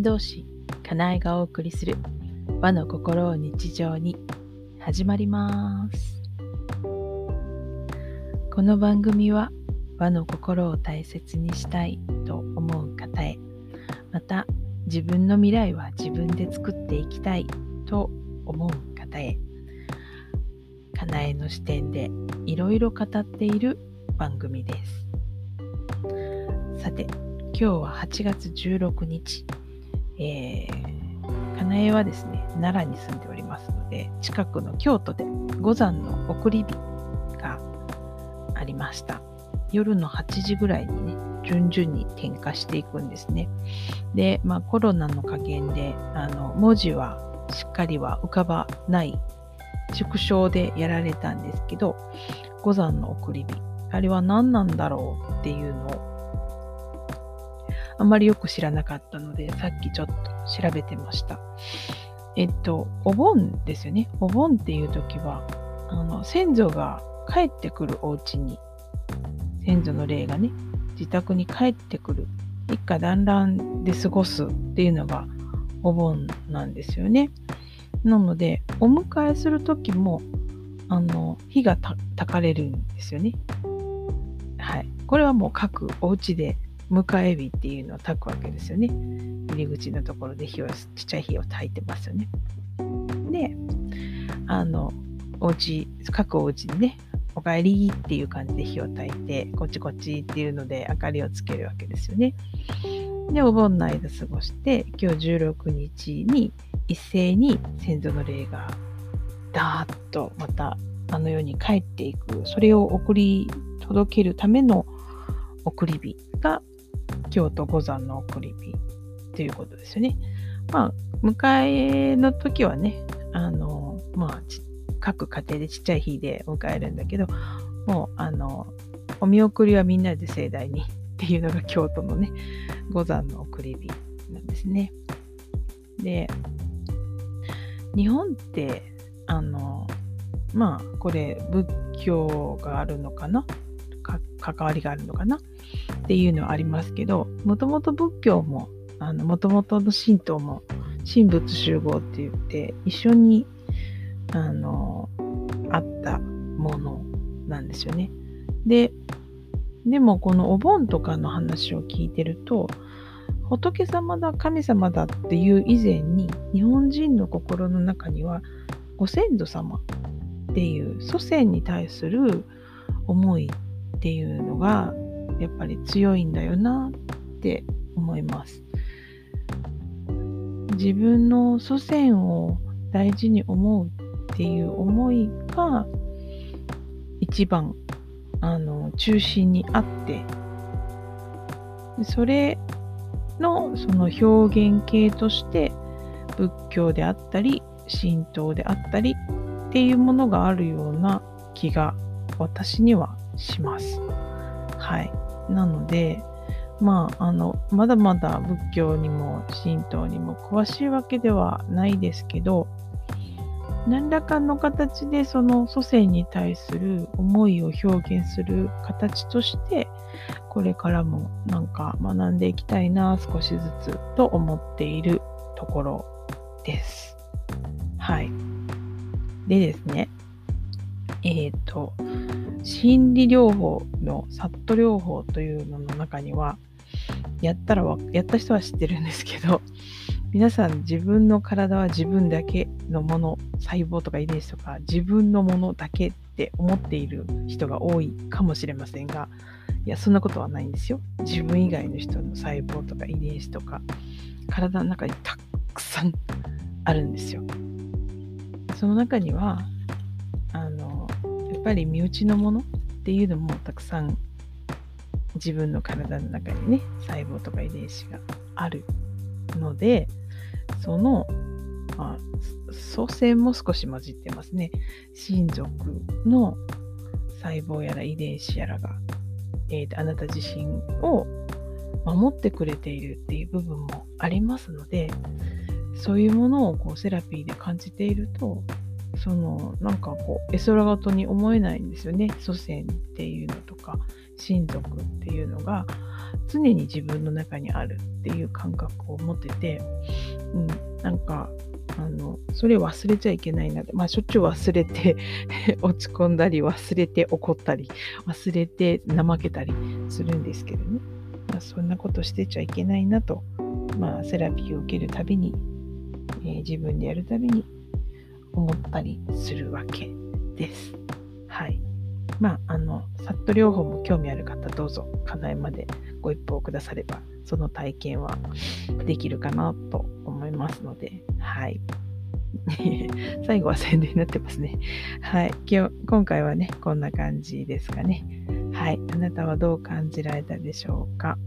伝道師かなえがお送りする和の心を日常に始まります。この番組は和の心を大切にしたいと思う方へまた自分の未来は自分で作っていきたいと思う方へかなえの視点でいろいろ語っている番組です。さて今日は8月16日。えー、かなえはですね、奈良に住んでおりますので、近くの京都で五山の送り火がありました。夜の8時ぐらいにね、順々に点火していくんですね。で、まあコロナの加減で、あの、文字はしっかりは浮かばない縮小でやられたんですけど、五山の送り火、あれは何なんだろうっていうのをあまりよく知らなかったので、さっきちょっと調べてました。えっと、お盆ですよね。お盆っていう時は、あの、先祖が帰ってくるお家に、先祖の霊がね、自宅に帰ってくる、一家団らんで過ごすっていうのがお盆なんですよね。なので、お迎えする時も、あの、火がたかれるんですよね。はい。これはもう各お家で迎え火っていうのを焚くわけですよね。入り口のところで火を、ちっちゃい火を焚いてますよね。で、あの、お家、各お家にね、おかえりっていう感じで火を焚いて、こっちこっちっていうので明かりをつけるわけですよね。で、お盆の間過ごして、今日16日に一斉に先祖の霊がダーッとまたあの世に帰っていく、それを送り届けるための送り火が京都五山の送り火ということですよね。まあ、迎えの時はね、あの、まあ、各家庭でちっちゃい日で迎えるんだけど、もう、あの、お見送りはみんなで盛大にっていうのが京都のね、五山の送り火なんですね。で、日本って、あの、まあ、これ、仏教があるのかな？関わりがあるのかな？っていうのはありますけど、もともと仏教も、もともとの神道も、神仏集合って言って、一緒に、あの、あったものなんですよね。で、でもこのお盆とかの話を聞いてると、仏様だ、神様だっていう以前に、日本人の心の中には、ご先祖様っていう祖先に対する思いっていうのがやっぱり強いんだよなって思います。自分の祖先を大事に思うっていう思いが一番あの中心にあってそれのその表現形として仏教であったり神道であったりっていうものがあるような気が私にはします。はい。なので、まあ、あの、まだまだ仏教にも神道にも詳しいわけではないですけど、何らかの形でその祖先に対する思いを表現する形として、これからもなんか学んでいきたいな、少しずつと思っているところです。はい。でですね、えっ、ー、と、心理療法のサット療法というのの中には、やったらやった人は知ってるんですけど、皆さん自分の体は自分だけのもの、細胞とか遺伝子とか自分のものだけって思っている人が多いかもしれませんが、いや、そんなことはないんですよ。自分以外の人の細胞とか遺伝子とか、体の中にたくさんあるんですよ。その中には、っぱり身内のものっていうのもたくさん自分の体の中にね細胞とか遺伝子があるのでその、まあ、祖先も少し混じってますね。親族の細胞やら遺伝子やらが、えー、あなた自身を守ってくれているっていう部分もありますのでそういうものをこうセラピーで感じているとそのなんかこう絵空事に思えないんですよね。祖先っていうのとか親族っていうのが常に自分の中にあるっていう感覚を持ってて、うん、なんかあのそれ忘れちゃいけないなってまあしょっちゅう忘れて 落ち込んだり忘れて怒ったり忘れて怠けたりするんですけどね、まあ、そんなことしてちゃいけないなと、まあ、セラピーを受けるたびに、えー、自分でやるたびに思ったりするわけです。はい。まあ、あの、サット療法も興味ある方、どうぞ、課題までご一報くだされば、その体験はできるかなと思いますので、はい。最後は宣伝になってますね。はい。今日、今回はね、こんな感じですかね。はい。あなたはどう感じられたでしょうか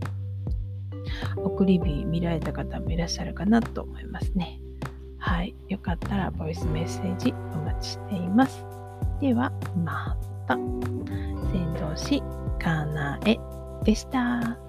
送り火見られた方もいらっしゃるかなと思いますね。はい。よかったらボイスメッセージお待ちしています。では、また。先導し、かなえでした。